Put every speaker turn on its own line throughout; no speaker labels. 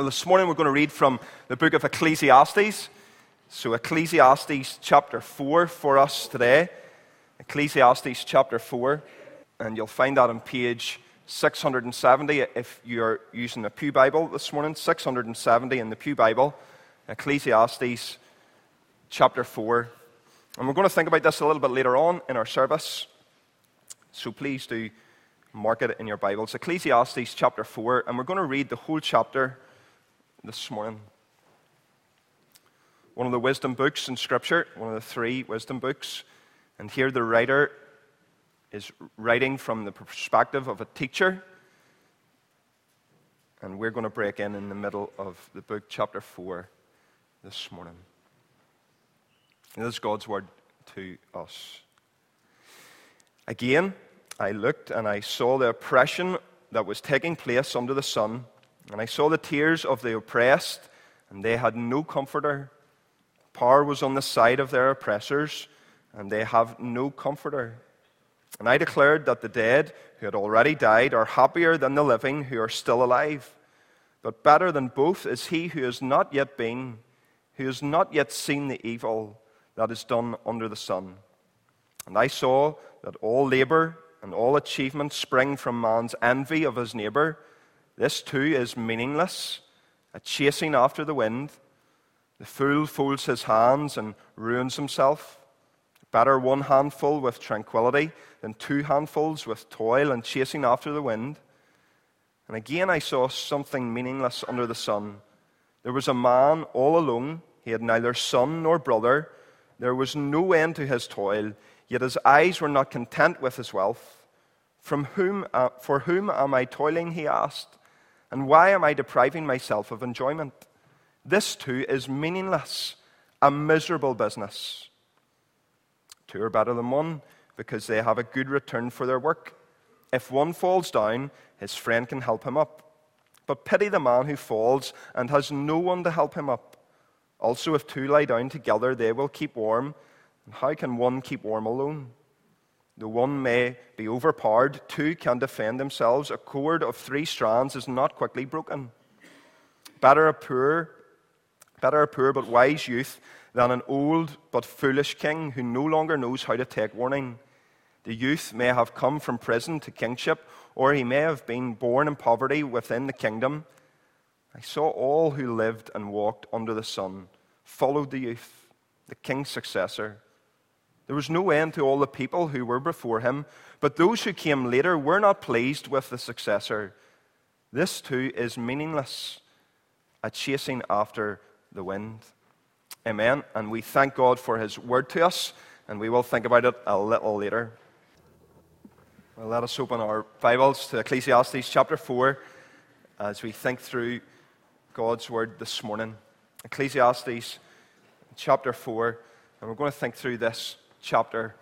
Well, this morning we're going to read from the book of Ecclesiastes. So, Ecclesiastes chapter 4 for us today. Ecclesiastes chapter 4. And you'll find that on page 670 if you're using the Pew Bible this morning. 670 in the Pew Bible. Ecclesiastes chapter 4. And we're going to think about this a little bit later on in our service. So, please do mark it in your Bibles. Ecclesiastes chapter 4. And we're going to read the whole chapter this morning. One of the wisdom books in Scripture, one of the three wisdom books. And here the writer is writing from the perspective of a teacher. And we're going to break in in the middle of the book, chapter 4, this morning. And this is God's word to us. Again, I looked and I saw the oppression that was taking place under the sun and I saw the tears of the oppressed, and they had no comforter. Power was on the side of their oppressors, and they have no comforter. And I declared that the dead who had already died are happier than the living who are still alive. But better than both is he who has not yet been, who has not yet seen the evil that is done under the sun. And I saw that all labor and all achievement spring from man's envy of his neighbor this too is meaningless, a chasing after the wind. The fool folds his hands and ruins himself. Better one handful with tranquility than two handfuls with toil and chasing after the wind. And again I saw something meaningless under the sun. There was a man all alone. He had neither son nor brother. There was no end to his toil, yet his eyes were not content with his wealth. From whom, uh, for whom am I toiling? He asked. And why am I depriving myself of enjoyment? This too is meaningless, a miserable business. Two are better than one because they have a good return for their work. If one falls down, his friend can help him up. But pity the man who falls and has no one to help him up. Also, if two lie down together, they will keep warm. And how can one keep warm alone? The one may be overpowered, two can defend themselves. A cord of three strands is not quickly broken. Better a poor, better a poor but wise youth than an old but foolish king who no longer knows how to take warning. The youth may have come from prison to kingship, or he may have been born in poverty within the kingdom. I saw all who lived and walked under the sun, followed the youth, the king's successor. There was no end to all the people who were before him, but those who came later were not pleased with the successor. This too is meaningless, a chasing after the wind. Amen. And we thank God for his word to us, and we will think about it a little later. Well, let us open our Bibles to Ecclesiastes chapter 4 as we think through God's word this morning. Ecclesiastes chapter 4, and we're going to think through this chapter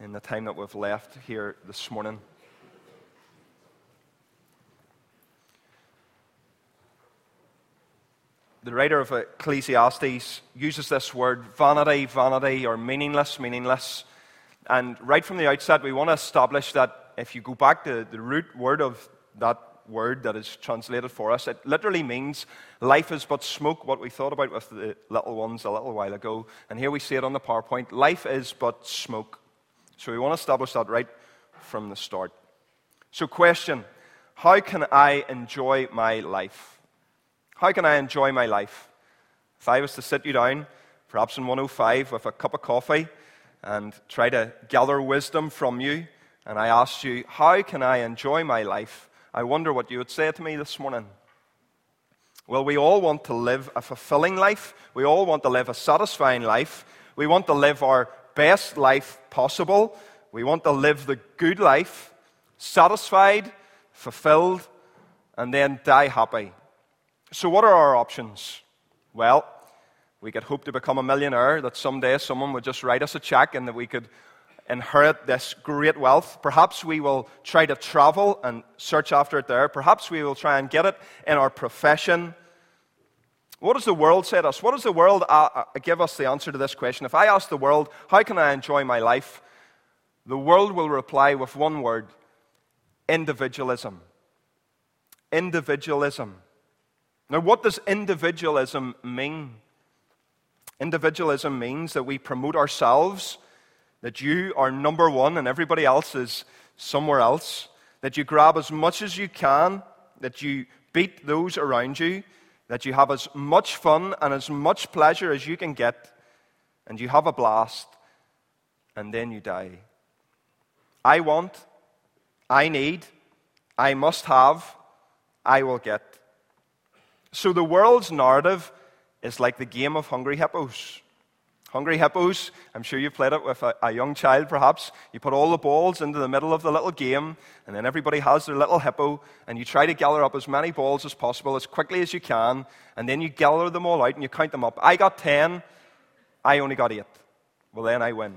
in the time that we've left here this morning. The writer of Ecclesiastes uses this word vanity, vanity, or meaningless, meaningless. And right from the outset, we want to establish that if you go back to the root word of that word that is translated for us. It literally means life is but smoke, what we thought about with the little ones a little while ago. And here we see it on the PowerPoint life is but smoke. So we want to establish that right from the start. So, question How can I enjoy my life? How can I enjoy my life? If I was to sit you down, perhaps in 105 with a cup of coffee, and try to gather wisdom from you, and I asked you, How can I enjoy my life? I wonder what you would say to me this morning. Well, we all want to live a fulfilling life. We all want to live a satisfying life. We want to live our best life possible. We want to live the good life, satisfied, fulfilled, and then die happy. So, what are our options? Well, we could hope to become a millionaire, that someday someone would just write us a check and that we could inherit this great wealth. Perhaps we will try to travel and search after it there. Perhaps we will try and get it in our profession. What does the world say to us? What does the world uh, uh, give us the answer to this question? If I ask the world, how can I enjoy my life? The world will reply with one word individualism. Individualism. Now, what does individualism mean? Individualism means that we promote ourselves, that you are number one and everybody else is somewhere else, that you grab as much as you can, that you beat those around you, that you have as much fun and as much pleasure as you can get, and you have a blast, and then you die. I want, I need, I must have, I will get. So the world's narrative is like the game of Hungry Hippos. Hungry Hippos, I'm sure you've played it with a, a, young child perhaps. You put all the balls into the middle of the little game, and then everybody has their little hippo, and you try to gather up as many balls as possible as quickly as you can, and then you gather them all out and you count them up. I got 10, I only got 8. Well, then I win.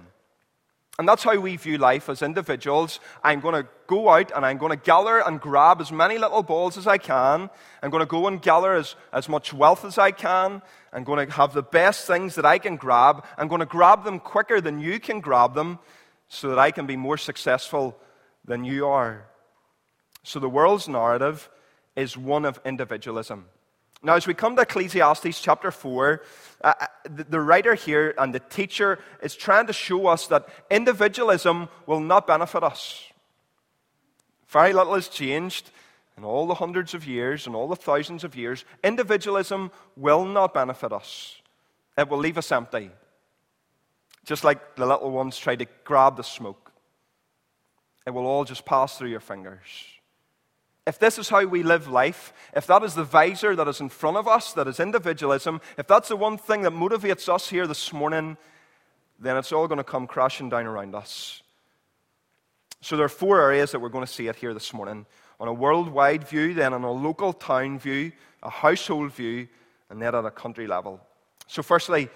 And that's how we view life as individuals. I'm going to go out and I'm going to gather and grab as many little balls as I can. I'm going to go and gather as, as much wealth as I can. I'm going to have the best things that I can grab. I'm going to grab them quicker than you can grab them so that I can be more successful than you are. So the world's narrative is one of individualism. Now, as we come to Ecclesiastes chapter 4, uh, uh, the, the writer here and the teacher is trying to show us that individualism will not benefit us. Very little has changed in all the hundreds of years and all the thousands of years. Individualism will not benefit us, it will leave us empty. Just like the little ones try to grab the smoke, it will all just pass through your fingers if this is how we live life, if that is the visor that is in front of us, that is individualism, if that's the one thing that motivates us here this morning, then it's all going to come crashing down around us. So there are four areas that we're going to see it here this morning on a worldwide view, then on a local town view, a household view, and then at a country level. So, firstly,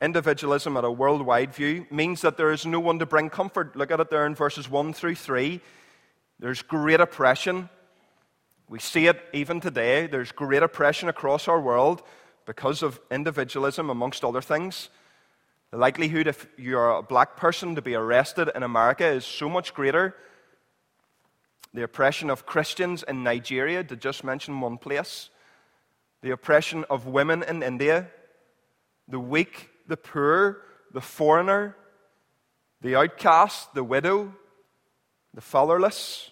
individualism at a worldwide view means that there is no one to bring comfort. Look at it there in verses 1 through 3. There's great oppression we see it even today. There's great oppression across our world because of individualism, amongst other things. The likelihood, if you're a black person, to be arrested in America is so much greater. The oppression of Christians in Nigeria, to just mention one place. The oppression of women in India. The weak, the poor, the foreigner, the outcast, the widow, the fatherless.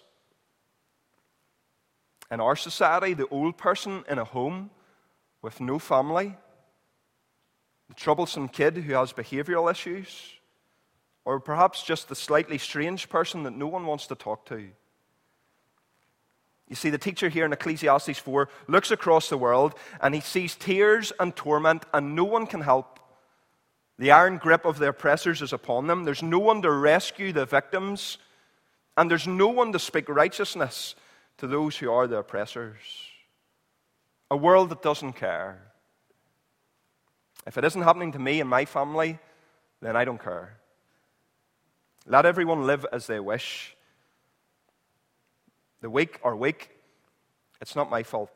In our society, the old person in a home with no family, the troublesome kid who has behavioral issues, or perhaps just the slightly strange person that no one wants to talk to. You see, the teacher here in Ecclesiastes 4 looks across the world and he sees tears and torment, and no one can help. The iron grip of the oppressors is upon them. There's no one to rescue the victims, and there's no one to speak righteousness to those who are the oppressors. A world that doesn't care. If it isn't happening to me and my family, then I don't care. Let everyone live as they wish. The weak are weak. It's not my fault.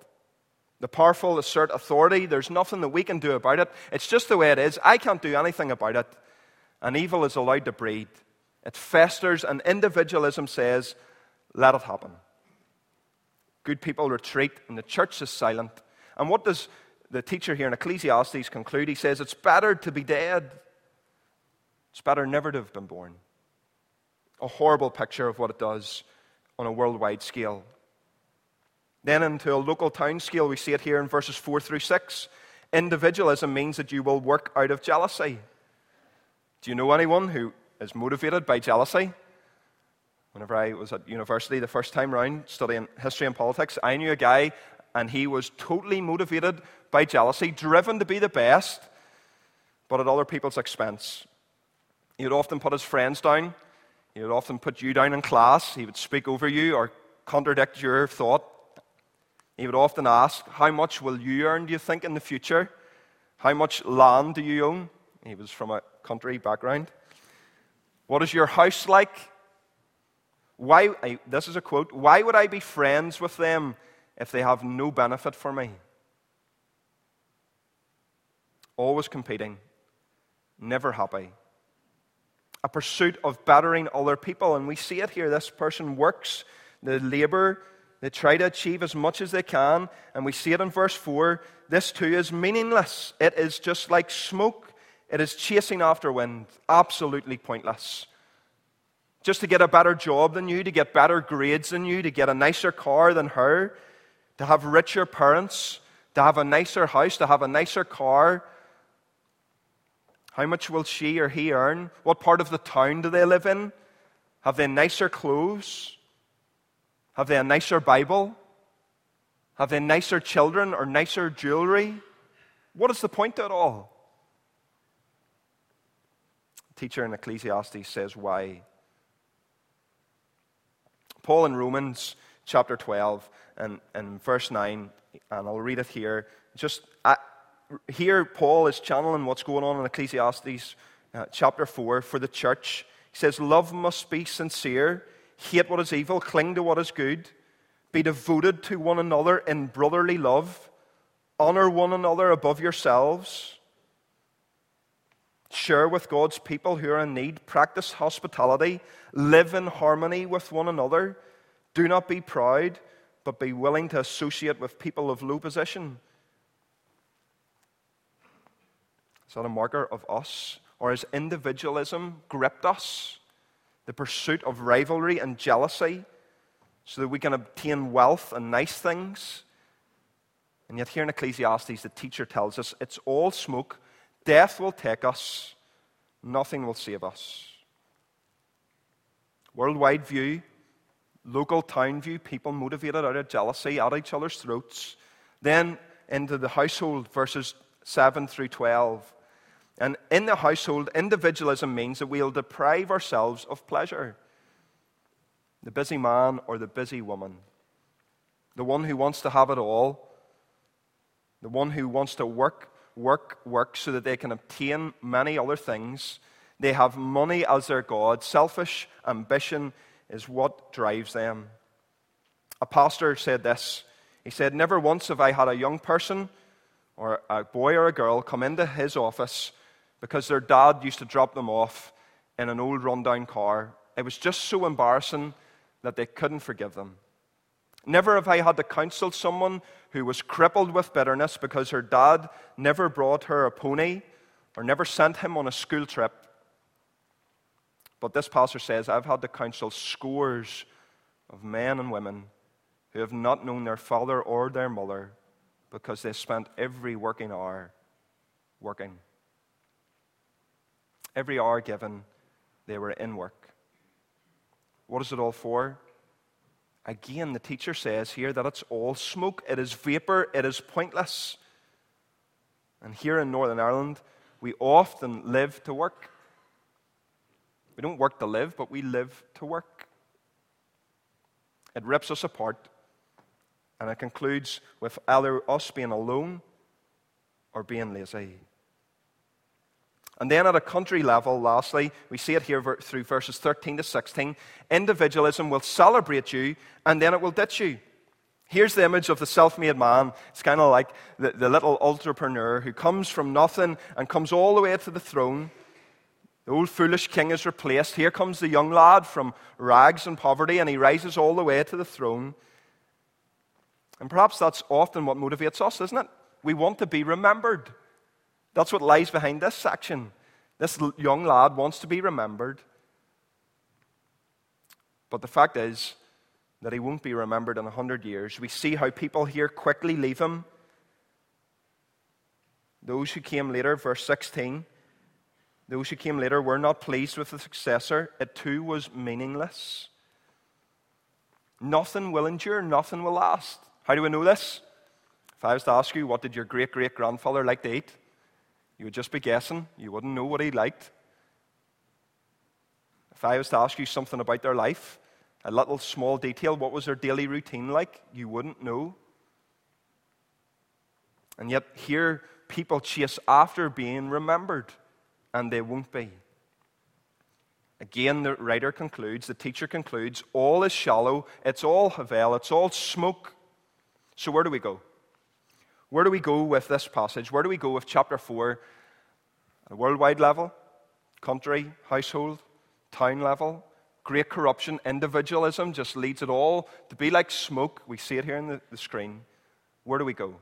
The powerful assert authority. There's nothing that we can do about it. It's just the way it is. I can't do anything about it. And evil is allowed to breed. It festers, and individualism says, let it happen. Good people retreat, and the church is silent. And what does the teacher here in Ecclesiastes conclude? He says, It's better to be dead. It's better never to have been born. A horrible picture of what it does on a worldwide scale. Then, into a local town scale, we see it here in verses 4 through 6. Individualism means that you will work out of jealousy. Do you know anyone who is motivated by jealousy? Whenever I was at university the first time round studying history and politics, I knew a guy and he was totally motivated by jealousy, driven to be the best, but at other people's expense. He would often put his friends down. He would often put you down in class. He would speak over you or contradict your thought. He would often ask, How much will you earn, do you think, in the future? How much land do you own? He was from a country background. What is your house like? Why, I, this is a quote, why would I be friends with them if they have no benefit for me? Always competing, never happy. A pursuit of bettering other people. And we see it here. This person works the labor They try to achieve as much as they can. And we see it in verse 4. This too is meaningless. It is just like smoke, it is chasing after wind. Absolutely pointless. Just to get a better job than you, to get better grades than you, to get a nicer car than her, to have richer parents, to have a nicer house, to have a nicer car. How much will she or he earn? What part of the town do they live in? Have they nicer clothes? Have they a nicer Bible? Have they nicer children or nicer jewelry? What is the point at all? teacher in Ecclesiastes says why. Paul in Romans chapter 12 and, and verse 9, and I'll read it here. Just uh, here, Paul is channeling what's going on in Ecclesiastes uh, chapter 4 for the church. He says, Love must be sincere, hate what is evil, cling to what is good, be devoted to one another in brotherly love, honor one another above yourselves, share with God's people who are in need, practice hospitality, live in harmony with one another. Do not be proud, but be willing to associate with people of low position. Is that a marker of us? Or has individualism gripped us? The pursuit of rivalry and jealousy so that we can obtain wealth and nice things? And yet, here in Ecclesiastes, the teacher tells us it's all smoke. Death will take us, nothing will save us. Worldwide view, local town view, people motivated out of jealousy at each other's throats. Then into the household, verses 7 through 12. And in the household, individualism means that we'll deprive ourselves of pleasure. The busy man or the busy woman, the one who wants to have it all, the one who wants to work, work, work so that they can obtain many other things. They have money as their God. Selfish ambition is what drives them. A pastor said this. He said, Never once have I had a young person or a boy or a girl come into his office because their dad used to drop them off in an old rundown car. It was just so embarrassing that they couldn't forgive them. Never have I had to counsel someone who was crippled with bitterness because her dad never brought her a pony or never sent him on a school trip. But this pastor says, I've had to counsel scores of men and women who have not known their father or their mother because they spent every working hour working. Every hour given, they were in work. What is it all for? Again, the teacher says here that it's all smoke, it is vapor, it is pointless. And here in Northern Ireland, we often live to work. We don't work to live, but we live to work. It rips us apart, and it concludes with either us being alone or being lazy. And then at a country level, lastly, we see it here through verses 13 to 16 individualism will celebrate you and then it will ditch you. Here's the image of the self made man. It's kind of like the, the little entrepreneur who comes from nothing and comes all the way to the throne. The old foolish king is replaced. Here comes the young lad from rags and poverty, and he rises all the way to the throne. And perhaps that's often what motivates us, isn't it? We want to be remembered. That's what lies behind this section. This young lad wants to be remembered. But the fact is that he won't be remembered in a hundred years. We see how people here quickly leave him. Those who came later, verse 16, those who came later were not pleased with the successor. It too was meaningless. Nothing will endure, nothing will last. How do we know this? If I was to ask you, what did your great great grandfather like to eat? You would just be guessing. You wouldn't know what he liked. If I was to ask you something about their life, a little small detail, what was their daily routine like, you wouldn't know. And yet, here, people chase after being remembered, and they won't be. Again, the writer concludes, the teacher concludes, all is shallow, it's all Havel, it's all smoke. So, where do we go? Where do we go with this passage? Where do we go with chapter 4 at a worldwide level, country, household, town level, great corruption, individualism just leads it all to be like smoke. We see it here on the, the screen. Where do we go?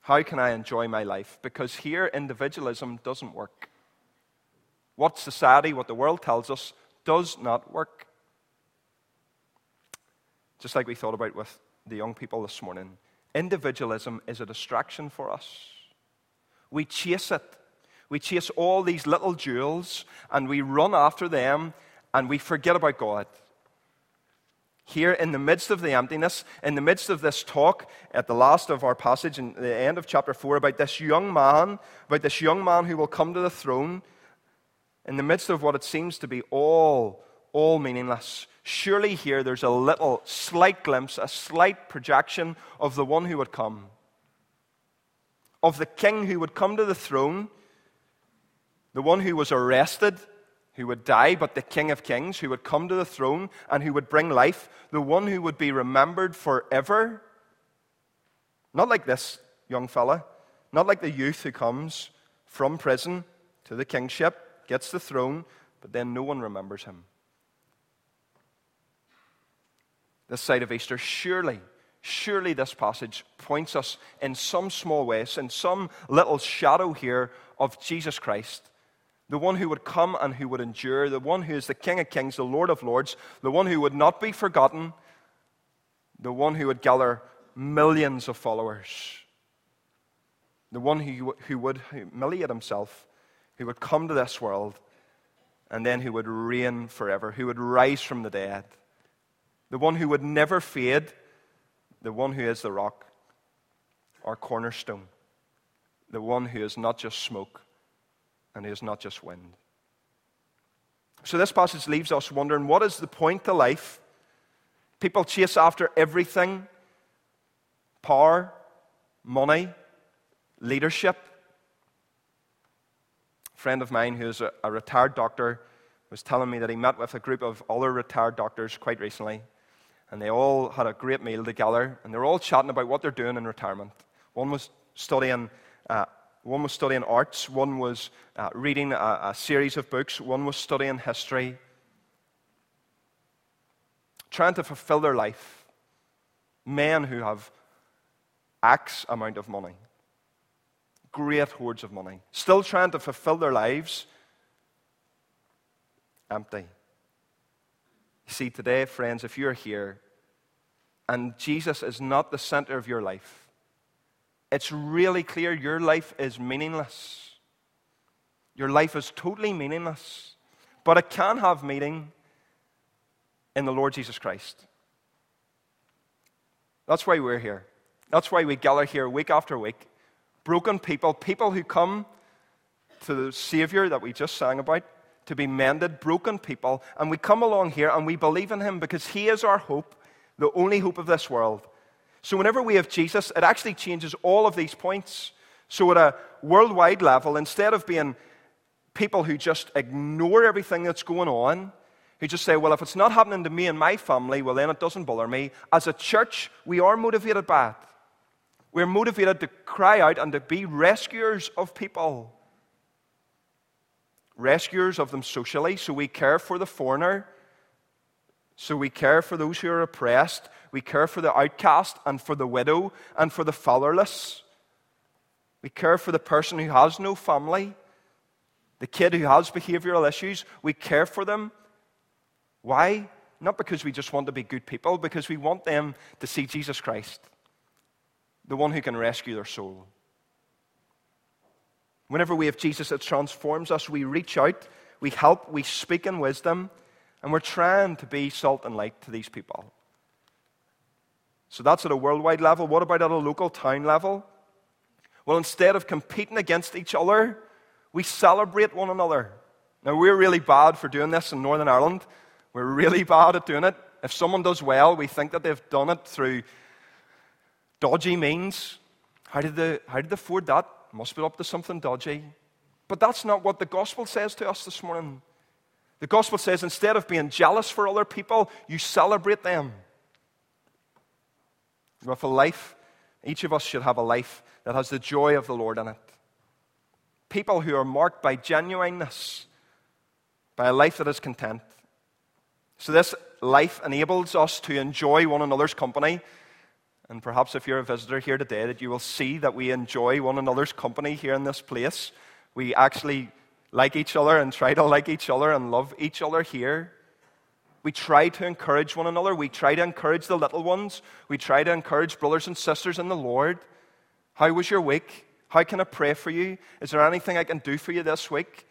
How can I enjoy my life? Because here, individualism doesn't work. What society, what the world tells us, does not work. Just like we thought about with the young people this morning, individualism is a distraction for us. We chase it. We chase all these little jewels and we run after them and we forget about God here in the midst of the emptiness, in the midst of this talk at the last of our passage, in the end of chapter 4, about this young man, about this young man who will come to the throne, in the midst of what it seems to be all, all meaningless, surely here there's a little, slight glimpse, a slight projection of the one who would come, of the king who would come to the throne, the one who was arrested who would die, but the King of Kings, who would come to the throne and who would bring life, the one who would be remembered forever. Not like this young fella, not like the youth who comes from prison to the kingship, gets the throne, but then no one remembers him. This side of Easter, surely, surely this passage points us in some small ways, in some little shadow here of Jesus Christ the one who would come and who would endure, the one who is the King of kings, the Lord of lords, the one who would not be forgotten, the one who would gather millions of followers, the one who, who would humiliate himself, who would come to this world, and then who would reign forever, who would rise from the dead, the one who would never fade, the one who is the rock, our cornerstone, the one who is not just smoke and is not just wind. So, this passage leaves us wondering what is the point to life? People chase after everything power, money, leadership. A friend of mine who's a, a retired doctor was telling me that he met with a group of other retired doctors quite recently, and they all had a great meal together, and they were all chatting about what they're doing in retirement. One was studying uh, one was studying arts, one was uh, reading a, a series of books, one was studying history, trying to fulfill their life. Men who have X amount of money, great hordes of money, still trying to fulfill their lives, empty. You see, today, friends, if you're here and Jesus is not the center of your life, it's really clear your life is meaningless. Your life is totally meaningless. But it can have meaning in the Lord Jesus Christ. That's why we're here. That's why we gather here week after week. Broken people, people who come to the Savior that we just sang about to be mended, broken people. And we come along here and we believe in Him because He is our hope, the only hope of this world. So, whenever we have Jesus, it actually changes all of these points. So, at a worldwide level, instead of being people who just ignore everything that's going on, who just say, well, if it's not happening to me and my family, well, then it doesn't bother me. As a church, we are motivated by it. We're motivated to cry out and to be rescuers of people. Rescuers of them socially, so we care for the foreigner, so we care for those who are oppressed, we care for the outcast and for the widow and for the fatherless. We care for the person who has no family, the kid who has behavioral issues. We care for them. Why? Not because we just want to be good people, because we want them to see Jesus Christ, the one who can rescue their soul. Whenever we have Jesus, it transforms us. We reach out, we help, we speak in wisdom, and we're trying to be salt and light to these people. So that's at a worldwide level. What about at a local town level? Well, instead of competing against each other, we celebrate one another. Now, we're really bad for doing this in Northern Ireland. We're really bad at doing it. If someone does well, we think that they've done it through dodgy means. How did they, how did they afford that? Must be up to something dodgy. But that's not what the gospel says to us this morning. The gospel says instead of being jealous for other people, you celebrate them. With a life, each of us should have a life that has the joy of the Lord in it. People who are marked by genuineness, by a life that is content. So, this life enables us to enjoy one another's company. And perhaps if you're a visitor here today, that you will see that we enjoy one another's company here in this place. We actually like each other and try to like each other and love each other here. We try to encourage one another. We try to encourage the little ones. We try to encourage brothers and sisters in the Lord. How was your week? How can I pray for you? Is there anything I can do for you this week?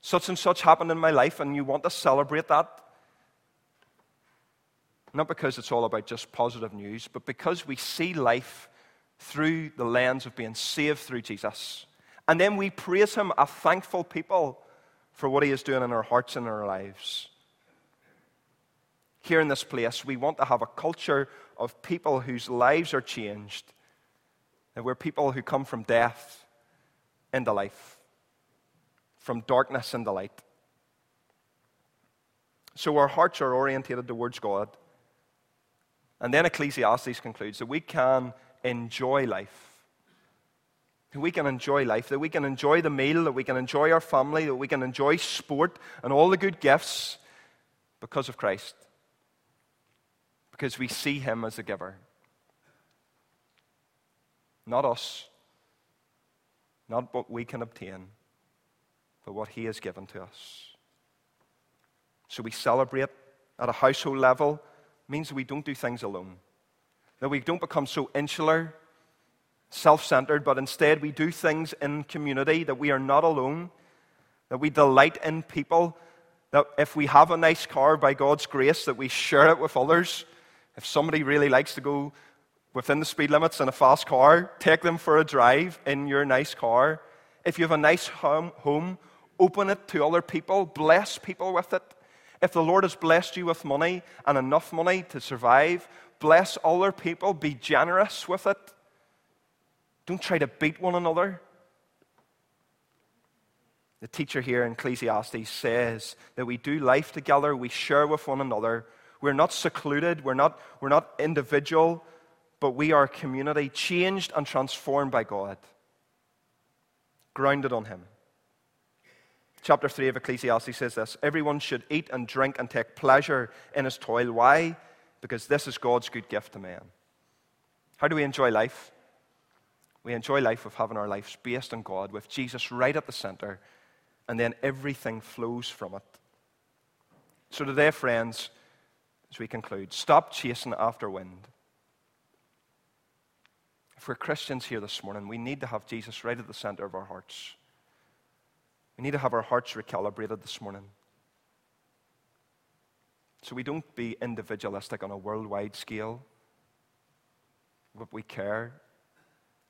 Such and such happened in my life, and you want to celebrate that. Not because it's all about just positive news, but because we see life through the lens of being saved through Jesus. And then we praise Him, a thankful people, for what He is doing in our hearts and our lives. Here in this place, we want to have a culture of people whose lives are changed. That we're people who come from death into life, from darkness into light. So our hearts are orientated towards God. And then Ecclesiastes concludes that we can enjoy life. That we can enjoy life, that we can enjoy the meal, that we can enjoy our family, that we can enjoy sport and all the good gifts because of Christ. Because we see Him as a giver. Not us, not what we can obtain, but what He has given to us. So we celebrate at a household level means that we don't do things alone. That we don't become so insular, self centered, but instead we do things in community, that we are not alone, that we delight in people, that if we have a nice car by God's grace, that we share it with others. If somebody really likes to go within the speed limits in a fast car, take them for a drive in your nice car. If you have a nice home, home open it to other people, bless people with it. If the Lord has blessed you with money and enough money to survive, bless other people, be generous with it. Don't try to beat one another. The teacher here in Ecclesiastes says that we do life together, we share with one another. We're not secluded, we're not, we're not individual, but we are a community changed and transformed by God, grounded on Him. Chapter 3 of Ecclesiastes says this Everyone should eat and drink and take pleasure in his toil. Why? Because this is God's good gift to man. How do we enjoy life? We enjoy life with having our lives based on God, with Jesus right at the center, and then everything flows from it. So, today, friends, as we conclude, stop chasing after wind. If we're Christians here this morning, we need to have Jesus right at the center of our hearts. We need to have our hearts recalibrated this morning. So we don't be individualistic on a worldwide scale, but we care.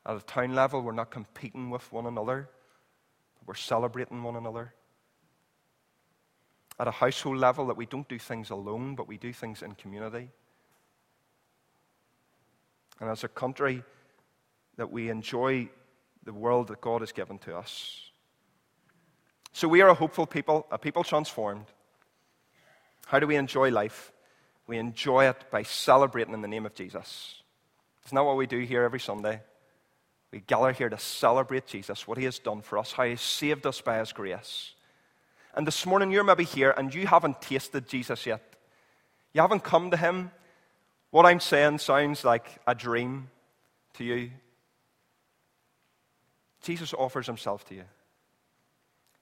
At a town level, we're not competing with one another, we're celebrating one another. At a household level, that we don't do things alone, but we do things in community. And as a country, that we enjoy the world that God has given to us. So we are a hopeful people, a people transformed. How do we enjoy life? We enjoy it by celebrating in the name of Jesus. Isn't that what we do here every Sunday? We gather here to celebrate Jesus, what he has done for us, how he saved us by his grace. And this morning you're maybe here and you haven't tasted Jesus yet. You haven't come to him. What I'm saying sounds like a dream to you. Jesus offers himself to you.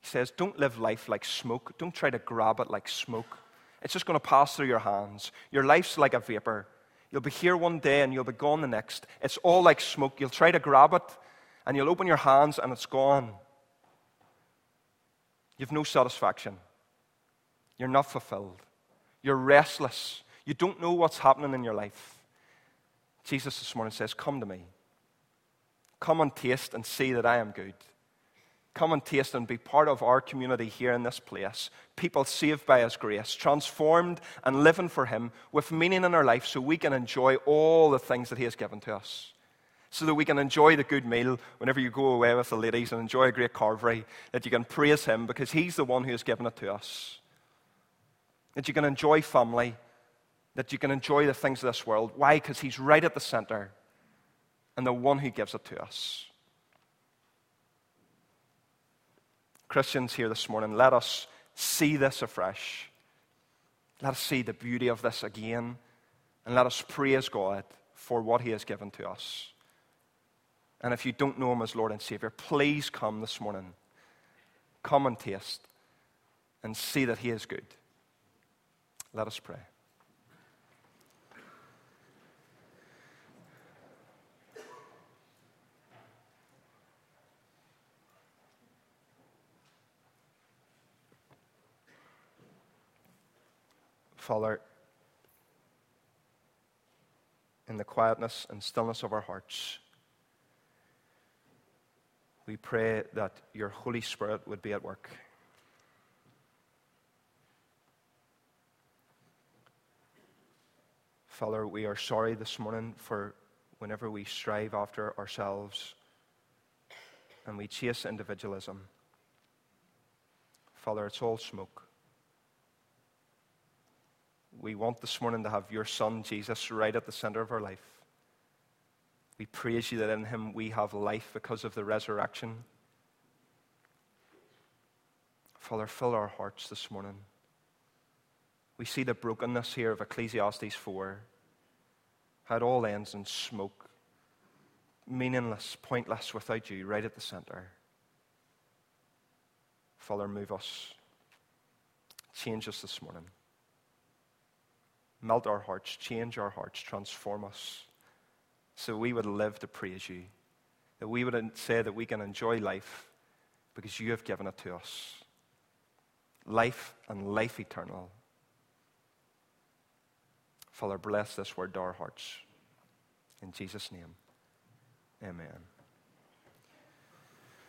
He says, Don't live life like smoke. Don't try to grab it like smoke. It's just going to pass through your hands. Your life's like a vapor. You'll be here one day and you'll be gone the next. It's all like smoke. You'll try to grab it and you'll open your hands and it's gone. You've no satisfaction. You're not fulfilled. You're restless. You don't know what's happening in your life. Jesus this morning says, Come to me. Come and taste and see that I am good. Come and taste and be part of our community here in this place. People saved by His grace, transformed and living for Him with meaning in our life so we can enjoy all the things that He has given to us. So that we can enjoy the good meal whenever you go away with the ladies and enjoy a great carvery, that you can praise Him because He's the one who has given it to us. That you can enjoy family, that you can enjoy the things of this world. Why? Because He's right at the center and the one who gives it to us. Christians here this morning, let us see this afresh. Let us see the beauty of this again. And let us praise God for what He has given to us. And if you don't know Him as Lord and Savior, please come this morning. Come and taste and see that He is good. Let us pray. Father, in the quietness and stillness of our hearts, we pray that your Holy Spirit would be at work. Father, we are sorry this morning for whenever we strive after ourselves and we chase individualism. Father, it's all smoke we want this morning to have your Son, Jesus, right at the center of our life. We praise you that in him we have life because of the resurrection. Father, fill our hearts this morning. We see the brokenness here of Ecclesiastes 4, how it all ends in smoke, meaningless, pointless without you right at the center. Father, move us. Change us this morning melt our hearts, change our hearts, transform us, so we would live to praise you. That we would say that we can enjoy life because you have given it to us. Life and life eternal. Father, bless this word to our hearts. In Jesus' name, amen.